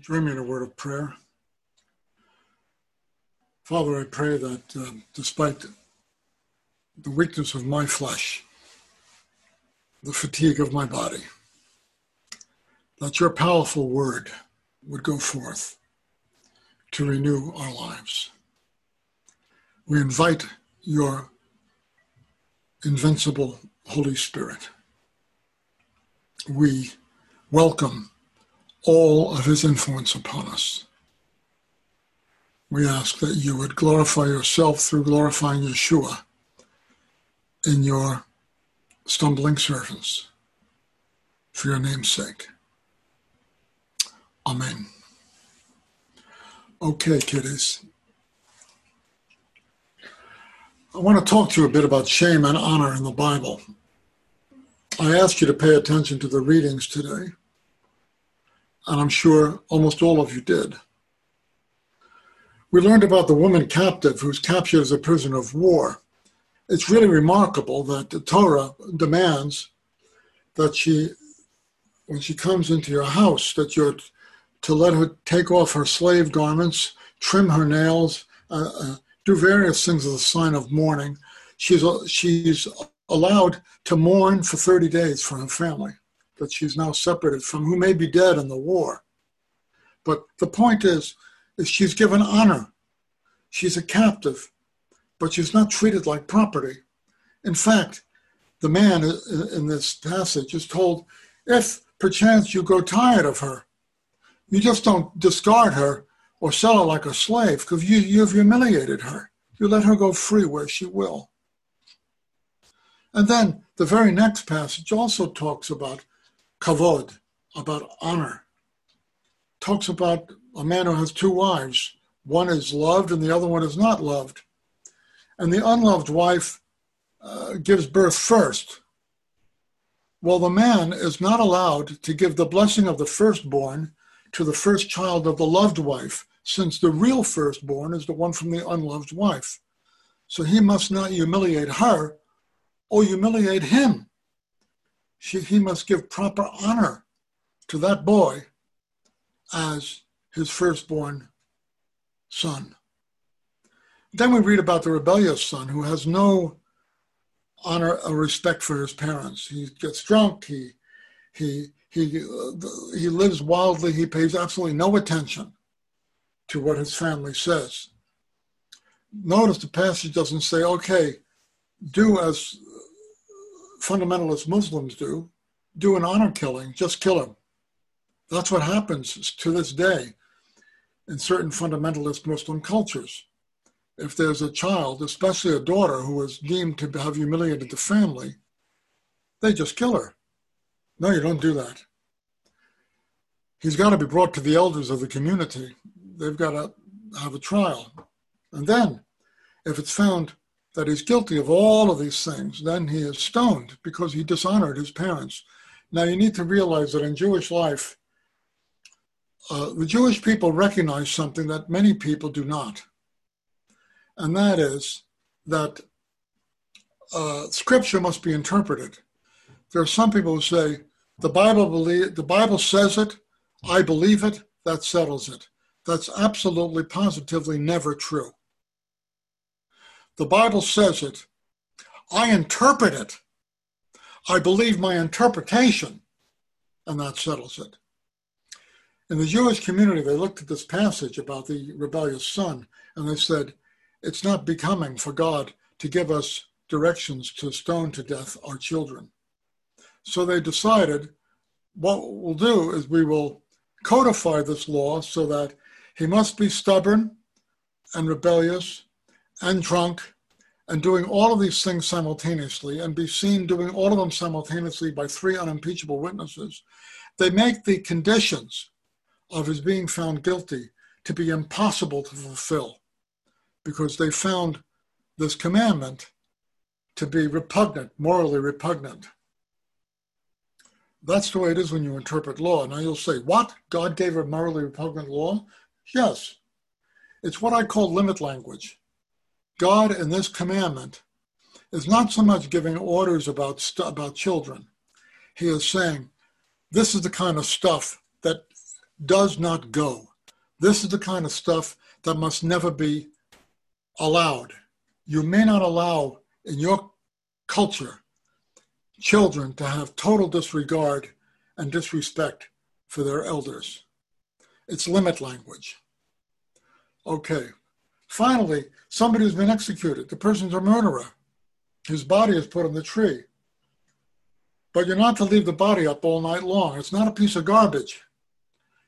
Join me in a word of prayer. Father, I pray that uh, despite the weakness of my flesh, the fatigue of my body, that your powerful word would go forth to renew our lives. We invite your invincible Holy Spirit. We welcome all of his influence upon us. We ask that you would glorify yourself through glorifying Yeshua in your stumbling servants for your name's sake. Amen. Okay, kiddies. I want to talk to you a bit about shame and honor in the Bible. I asked you to pay attention to the readings today and I'm sure almost all of you did. We learned about the woman captive who's captured as a prisoner of war. It's really remarkable that the Torah demands that she, when she comes into your house, that you're to let her take off her slave garments, trim her nails, uh, uh, do various things as a sign of mourning. She's, she's allowed to mourn for 30 days for her family that she's now separated from, who may be dead in the war. But the point is, is she's given honor. She's a captive, but she's not treated like property. In fact, the man in this passage is told, if perchance you grow tired of her, you just don't discard her or sell her like a slave because you, you've humiliated her. You let her go free where she will. And then the very next passage also talks about kavod, about honor. Talks about a man who has two wives. One is loved and the other one is not loved. And the unloved wife uh, gives birth first. Well, the man is not allowed to give the blessing of the firstborn to the first child of the loved wife, since the real firstborn is the one from the unloved wife. So he must not humiliate her or humiliate him she, he must give proper honor to that boy as his firstborn son. Then we read about the rebellious son who has no honor or respect for his parents. He gets drunk. He he he he lives wildly. He pays absolutely no attention to what his family says. Notice the passage doesn't say, "Okay, do as fundamentalist Muslims do, do an honor killing, just kill him. That's what happens to this day in certain fundamentalist Muslim cultures. If there's a child, especially a daughter, who is deemed to have humiliated the family, they just kill her. No, you don't do that. He's got to be brought to the elders of the community. They've got to have a trial. And then, if it's found that he's guilty of all of these things, then he is stoned because he dishonored his parents. Now, you need to realize that in Jewish life, uh, the Jewish people recognize something that many people do not. And that is that uh, scripture must be interpreted. There are some people who say, the Bible, believe, the Bible says it, I believe it, that settles it. That's absolutely, positively never true. The Bible says it. I interpret it. I believe my interpretation, and that settles it. In the Jewish community, they looked at this passage about the rebellious son and they said, It's not becoming for God to give us directions to stone to death our children. So they decided what we'll do is we will codify this law so that he must be stubborn and rebellious and drunk and doing all of these things simultaneously and be seen doing all of them simultaneously by three unimpeachable witnesses, they make the conditions of his being found guilty to be impossible to fulfill because they found this commandment to be repugnant, morally repugnant. That's the way it is when you interpret law. Now you'll say, what? God gave a morally repugnant law? Yes. It's what I call limit language. God in this commandment is not so much giving orders about st- about children. He is saying, this is the kind of stuff that does not go. This is the kind of stuff that must never be allowed. You may not allow in your culture children to have total disregard and disrespect for their elders. It's limit language. Okay. Finally, somebody who's been executed. The person's a murderer. His body is put on the tree. But you're not to leave the body up all night long. It's not a piece of garbage.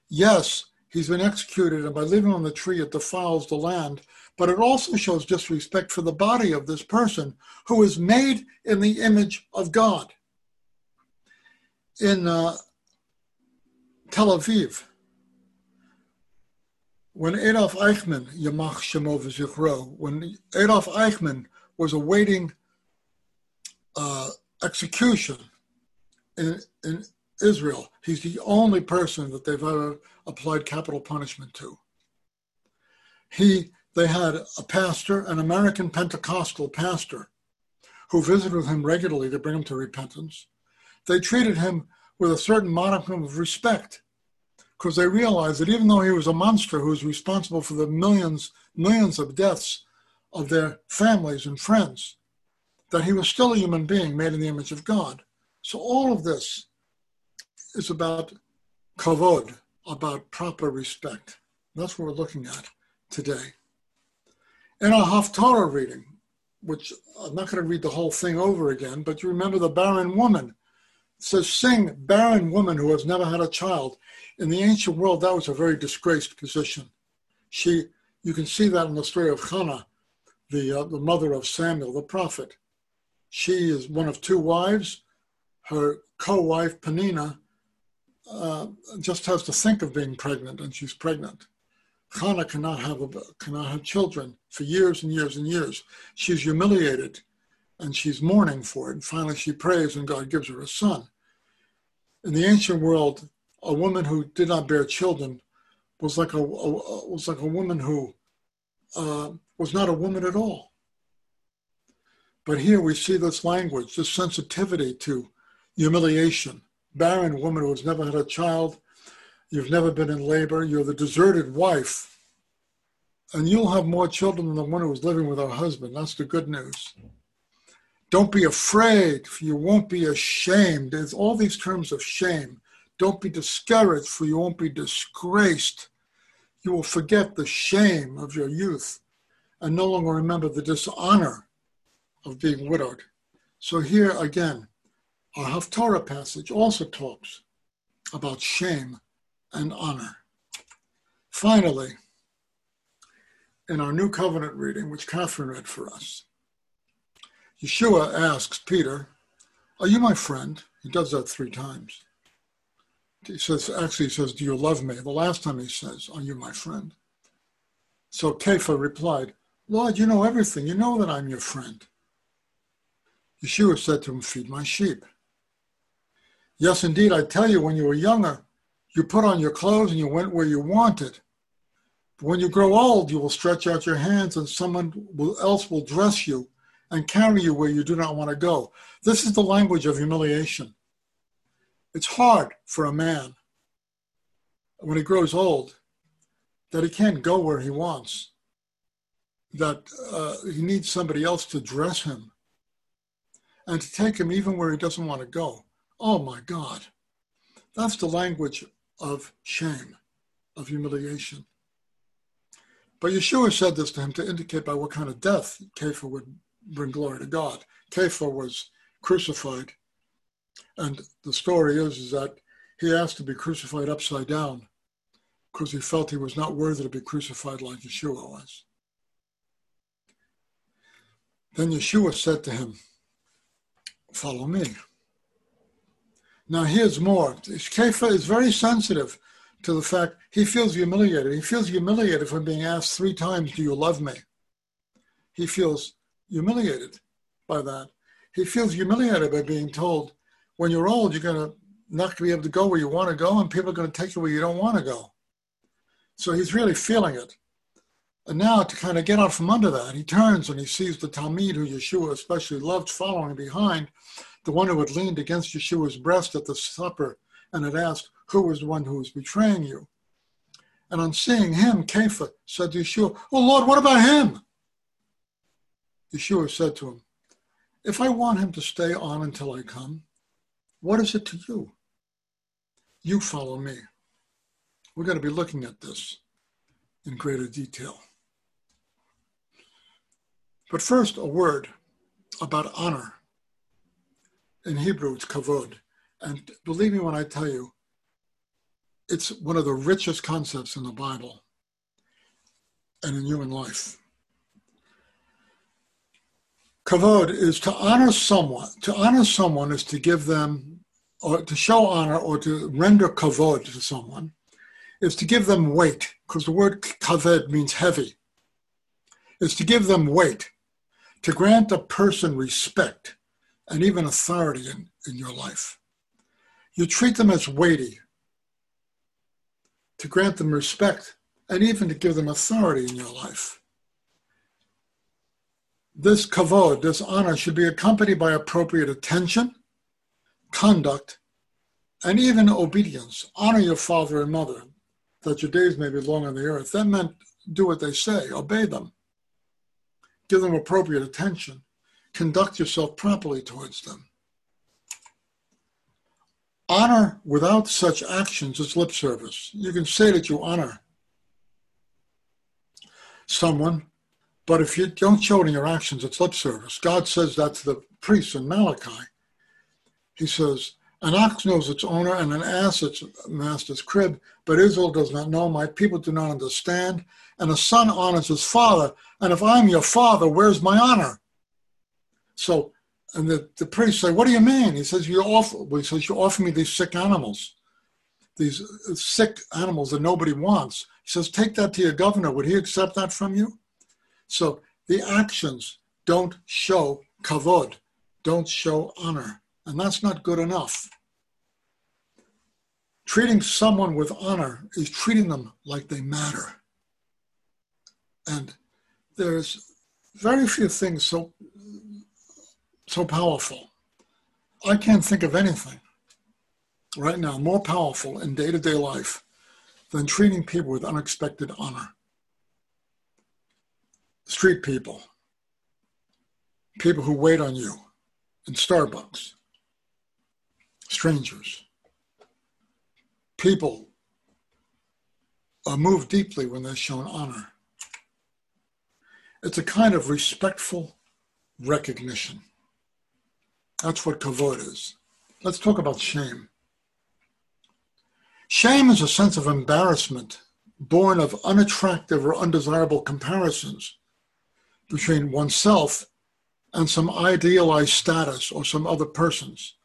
Yes, he's been executed, and by leaving on the tree, it defiles the land. But it also shows disrespect for the body of this person who is made in the image of God. In uh, Tel Aviv, when Adolf Eichmann, Yamach Shemo v'zichro, when Adolf Eichmann was awaiting uh, execution in, in Israel, he's the only person that they've ever applied capital punishment to. He, they had a pastor, an American Pentecostal pastor, who visited with him regularly to bring him to repentance. They treated him with a certain modicum of respect because they realized that even though he was a monster who was responsible for the millions, millions of deaths of their families and friends, that he was still a human being made in the image of God. So all of this is about kavod, about proper respect. That's what we're looking at today. In our Haftarah reading, which I'm not going to read the whole thing over again, but you remember the barren woman. Says, Sing, barren woman who has never had a child. In the ancient world, that was a very disgraced position. She, you can see that in the story of Hannah, the, uh, the mother of Samuel, the prophet. She is one of two wives. Her co wife, Penina, uh, just has to think of being pregnant, and she's pregnant. Hannah cannot have, a, cannot have children for years and years and years. She's humiliated and she's mourning for it. And finally, she prays, and God gives her a son. In the ancient world, a woman who did not bear children was like a, a was like a woman who uh, was not a woman at all. But here we see this language, this sensitivity to humiliation. Barren woman who has never had a child, you've never been in labor, you're the deserted wife, and you'll have more children than the one who's living with her husband. That's the good news. Don't be afraid, for you won't be ashamed. There's all these terms of shame. Don't be discouraged, for you won't be disgraced. You will forget the shame of your youth and no longer remember the dishonor of being widowed. So here again, our Haftarah passage also talks about shame and honor. Finally, in our New Covenant reading, which Catherine read for us, Yeshua asks Peter, Are you my friend? He does that three times. He says, actually, he says, Do you love me? The last time he says, Are you my friend? So Kepha replied, Lord, you know everything. You know that I'm your friend. Yeshua said to him, Feed my sheep. Yes, indeed, I tell you, when you were younger, you put on your clothes and you went where you wanted. But when you grow old, you will stretch out your hands and someone else will dress you and carry you where you do not want to go. This is the language of humiliation. It's hard for a man when he grows old that he can't go where he wants, that uh, he needs somebody else to dress him and to take him even where he doesn't want to go. Oh my God. That's the language of shame, of humiliation. But Yeshua said this to him to indicate by what kind of death Kepha would bring glory to God. Kepha was crucified and the story is, is that he asked to be crucified upside down because he felt he was not worthy to be crucified like Yeshua was. Then Yeshua said to him, Follow me. Now, here's more. Kepha is very sensitive to the fact he feels humiliated. He feels humiliated from being asked three times, Do you love me? He feels humiliated by that. He feels humiliated by being told, when you're old, you're going to not going to be able to go where you want to go, and people are going to take you where you don't want to go. So he's really feeling it. And now, to kind of get out from under that, he turns and he sees the Talmid, who Yeshua especially loved, following behind, the one who had leaned against Yeshua's breast at the supper and had asked, Who was the one who was betraying you? And on seeing him, Kepha said to Yeshua, Oh Lord, what about him? Yeshua said to him, If I want him to stay on until I come, what is it to you? You follow me. We're going to be looking at this in greater detail. But first, a word about honor. In Hebrew, it's kavod. And believe me when I tell you, it's one of the richest concepts in the Bible and in human life. Kavod is to honor someone. To honor someone is to give them, or to show honor, or to render kavod to someone, is to give them weight, because the word kaved means heavy. Is to give them weight, to grant a person respect and even authority in, in your life. You treat them as weighty, to grant them respect, and even to give them authority in your life. This kavod, this honor, should be accompanied by appropriate attention, conduct, and even obedience. Honor your father and mother, that your days may be long on the earth. That meant do what they say, obey them, give them appropriate attention, conduct yourself properly towards them. Honor without such actions is lip service. You can say that you honor someone, but if you don't show it in your actions, it's lip service. God says that to the priests in Malachi. He says, An ox knows its owner and an ass its master's crib, but Israel does not know. My people do not understand. And a son honors his father. And if I'm your father, where's my honor? So and the, the priest said, What do you mean? He says, You offer he says, You offer me these sick animals, these uh, sick animals that nobody wants. He says, Take that to your governor. Would he accept that from you? So the actions don't show kavod, don't show honor. And that's not good enough. Treating someone with honor is treating them like they matter. And there's very few things so so powerful. I can't think of anything right now more powerful in day to day life than treating people with unexpected honor. Street people, people who wait on you in Starbucks, strangers. People uh, are moved deeply when they're shown honor. It's a kind of respectful recognition. That's what kavod is. Let's talk about shame. Shame is a sense of embarrassment born of unattractive or undesirable comparisons between oneself and some idealized status or some other person's.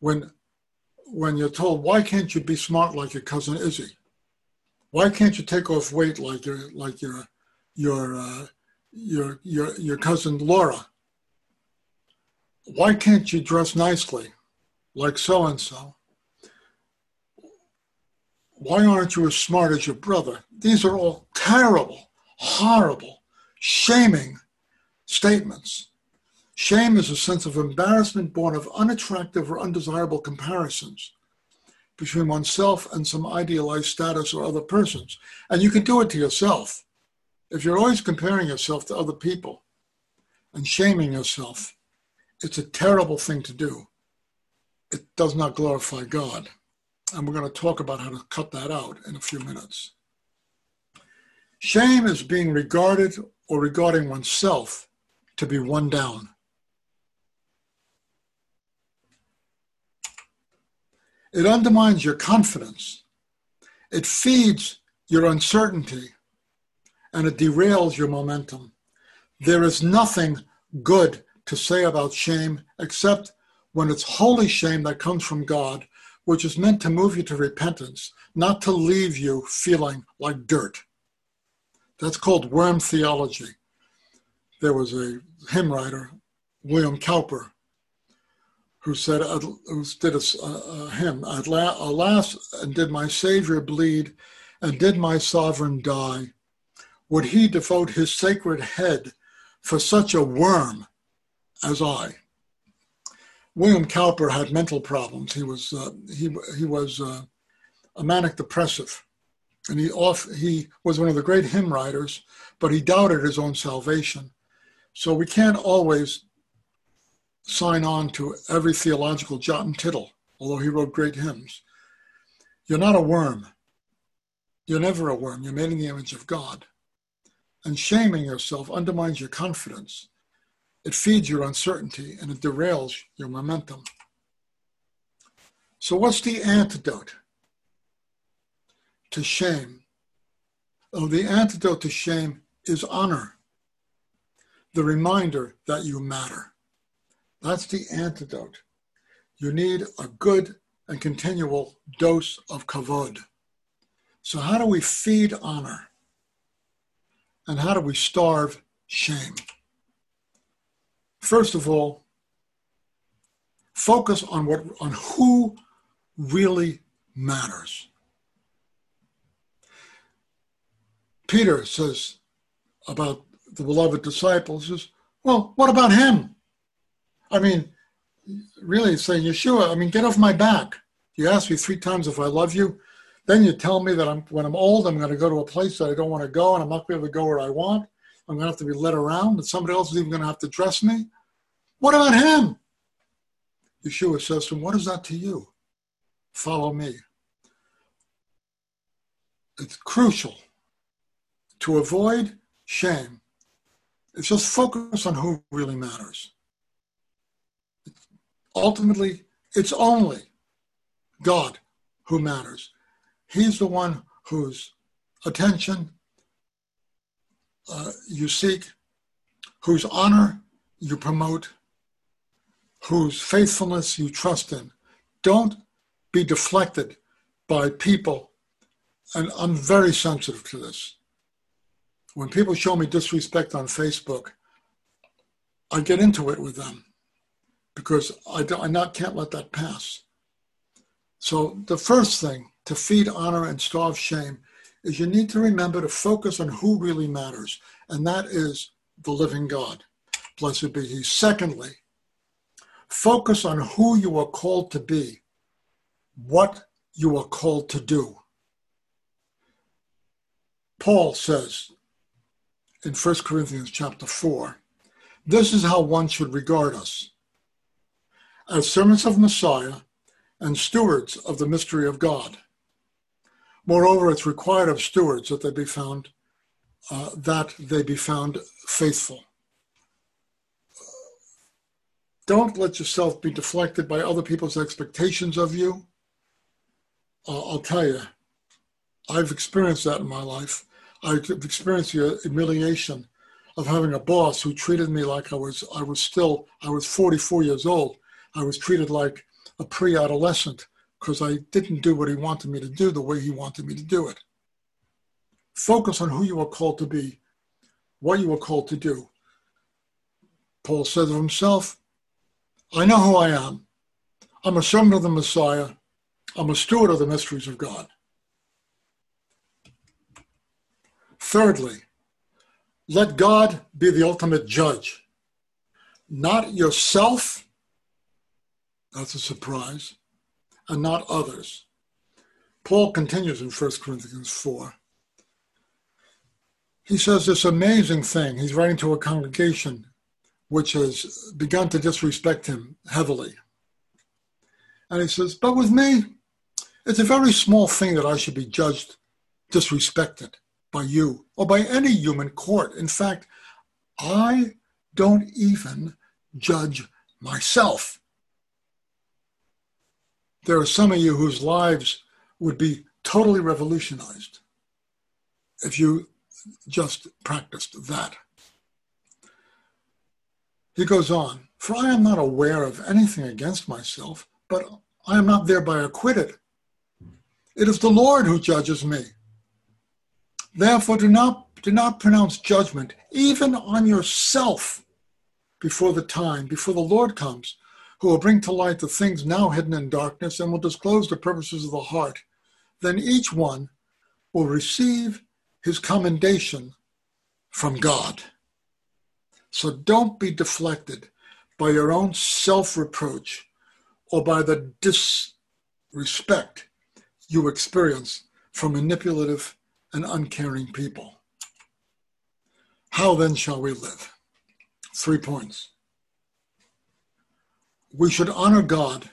When, when you're told, why can't you be smart like your cousin Izzy? Why can't you take off weight like your like your your uh, your your your cousin Laura? why can't you dress nicely like so and so? Why aren't you as smart as your brother? These are all terrible, horrible, shaming statements. Shame is a sense of embarrassment born of unattractive or undesirable comparisons between oneself and some idealized status or other persons. And you can do it to yourself. If you're always comparing yourself to other people and shaming yourself, it's a terrible thing to do. It does not glorify God. And we're going to talk about how to cut that out in a few minutes. Shame is being regarded or regarding oneself to be one down. It undermines your confidence. It feeds your uncertainty and it derails your momentum. There is nothing good to say about shame except when it's holy shame that comes from God, which is meant to move you to repentance, not to leave you feeling like dirt. That's called worm theology. There was a hymn writer, William Cowper, who said, who did a, a hymn, Alas, and did my Savior bleed, and did my sovereign die? Would he devote his sacred head for such a worm as I. William Cowper had mental problems. He was uh, he he was uh, a manic depressive And he, off, he was one of the great hymn writers, but he doubted his own salvation. So we can't always sign on to every theological jot and tittle, although he wrote great hymns. You're not a worm. You're never a worm. You're made in the image of God. And shaming yourself undermines your confidence. It feeds your uncertainty and it derails your momentum. So, what's the antidote to shame? Oh, the antidote to shame is honor, the reminder that you matter. That's the antidote. You need a good and continual dose of kavod. So, how do we feed honor? And how do we starve shame? First of all, focus on what on who really matters. Peter says about the beloved disciples says, well, what about him? I mean, really saying, Yeshua, I mean, get off my back. You asked me three times if I love you. Then you tell me that I'm when I'm old, I'm going to go to a place that I don't want to go, and I'm not going to be able to go where I want. I'm going to have to be led around, and somebody else is even going to have to dress me. What about him? Yeshua says to him, What is that to you? Follow me. It's crucial to avoid shame. It's just focus on who really matters ultimately, it's only God who matters. He's the one whose attention uh, you seek, whose honor you promote, whose faithfulness you trust in. Don't be deflected by people, and I'm very sensitive to this. When people show me disrespect on Facebook, I get into it with them because I, I not, can't let that pass. So the first thing to feed honor and starve shame is you need to remember to focus on who really matters, and that is the living God. Blessed be He. Secondly, focus on who you are called to be, what you are called to do. Paul says in 1 Corinthians chapter 4, this is how one should regard us as servants of Messiah and stewards of the mystery of God. Moreover, it's required of stewards that they be found uh, that they be found faithful. Don't let yourself be deflected by other people's expectations of you. Uh, I'll tell you, I've experienced that in my life. I've experienced the humiliation of having a boss who treated me like I was I was still I was 44 years old I was treated like a pre adolescent because I didn't do what he wanted me to do the way he wanted me to do it. Focus on who you are called to be, what you are called to do. Paul says of himself, I know who I am. I'm a servant of the Messiah. I'm a steward of the mysteries of God. Thirdly, let God be the ultimate judge, not yourself that's a surprise. And not others. Paul continues in 1 Corinthians 4. He says this amazing thing. He's writing to a congregation which has begun to disrespect him heavily. And he says, But with me, it's a very small thing that I should be judged, disrespected by you or by any human court. In fact, I don't even judge myself. There are some of you whose lives would be totally revolutionized if you just practiced that. He goes on, For I am not aware of anything against myself, but I am not thereby acquitted. It is the Lord who judges me. Therefore, do not, do not pronounce judgment even on yourself before the time, before the Lord comes, who will bring to light the things now hidden in darkness and will disclose the purposes of the heart. Then each one will receive his commendation from God. So don't be deflected by your own self reproach or by the disrespect you experience from manipulative and uncaring people. How then shall we live? Three points. We should honor God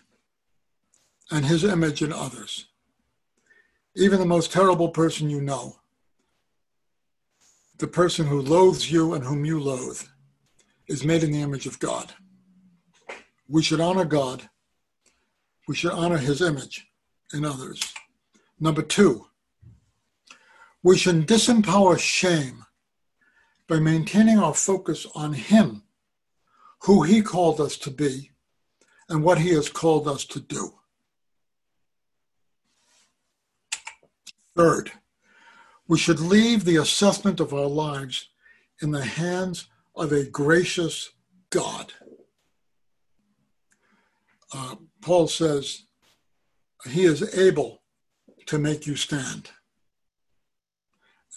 and his image in others. Even the most terrible person you know, the person who loathes you and whom you loathe, is made in the image of God. We should honor God. We should honor his image in others. Number two, we should disempower shame by maintaining our focus on him, who he called us to be, and what he has called us to do. Third, we should leave the assessment of our lives in the hands of a gracious God. Uh, Paul says, He is able to make you stand.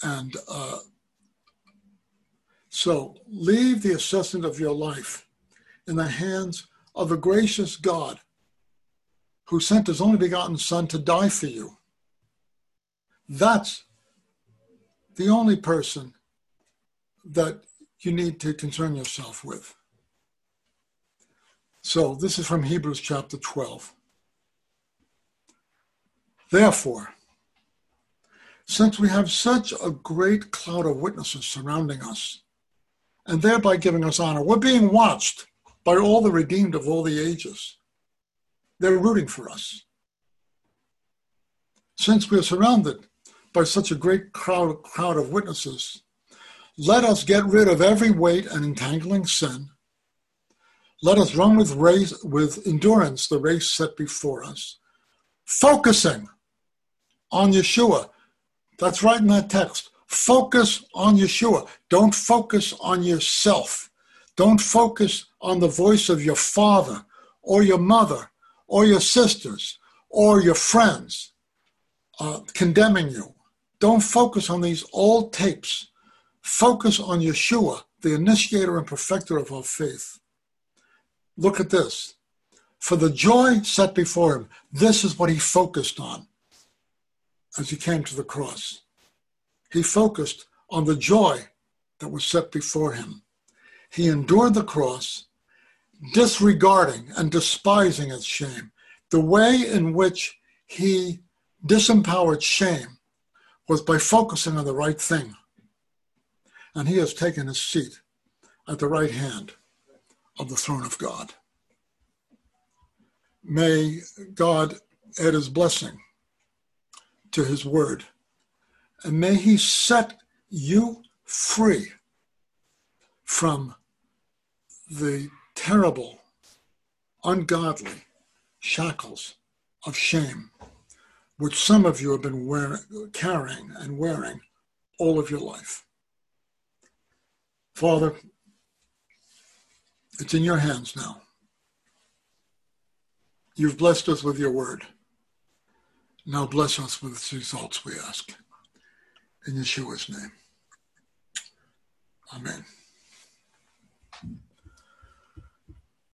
And uh, so leave the assessment of your life in the hands of a gracious God who sent his only begotten Son to die for you. That's the only person that you need to concern yourself with. So, this is from Hebrews chapter 12. Therefore, since we have such a great cloud of witnesses surrounding us, and thereby giving us honor, we're being watched by all the redeemed of all the ages. They're rooting for us. Since we are surrounded by such a great crowd, crowd of witnesses, let us get rid of every weight and entangling sin. Let us run with race with endurance the race set before us, focusing on Yeshua. That's right in that text. Focus on Yeshua. Don't focus on yourself. Don't focus on the voice of your father or your mother or your sisters or your friends uh, condemning you don't focus on these old tapes. Focus on Yeshua, the initiator and perfecter of our faith. Look at this. For the joy set before him, this is what he focused on as he came to the cross. He focused on the joy that was set before him. He endured the cross, disregarding and despising its shame. The way in which he disempowered shame was by focusing on the right thing. And he has taken his seat at the right hand of the throne of God. May God add his blessing to his word, and may he set you free from the terrible, ungodly shackles of shame which some of you have been wearing, carrying and wearing all of your life. Father, it's in your hands now. You've blessed us with your word. Now bless us with its results, we ask. In Yeshua's name. Amen.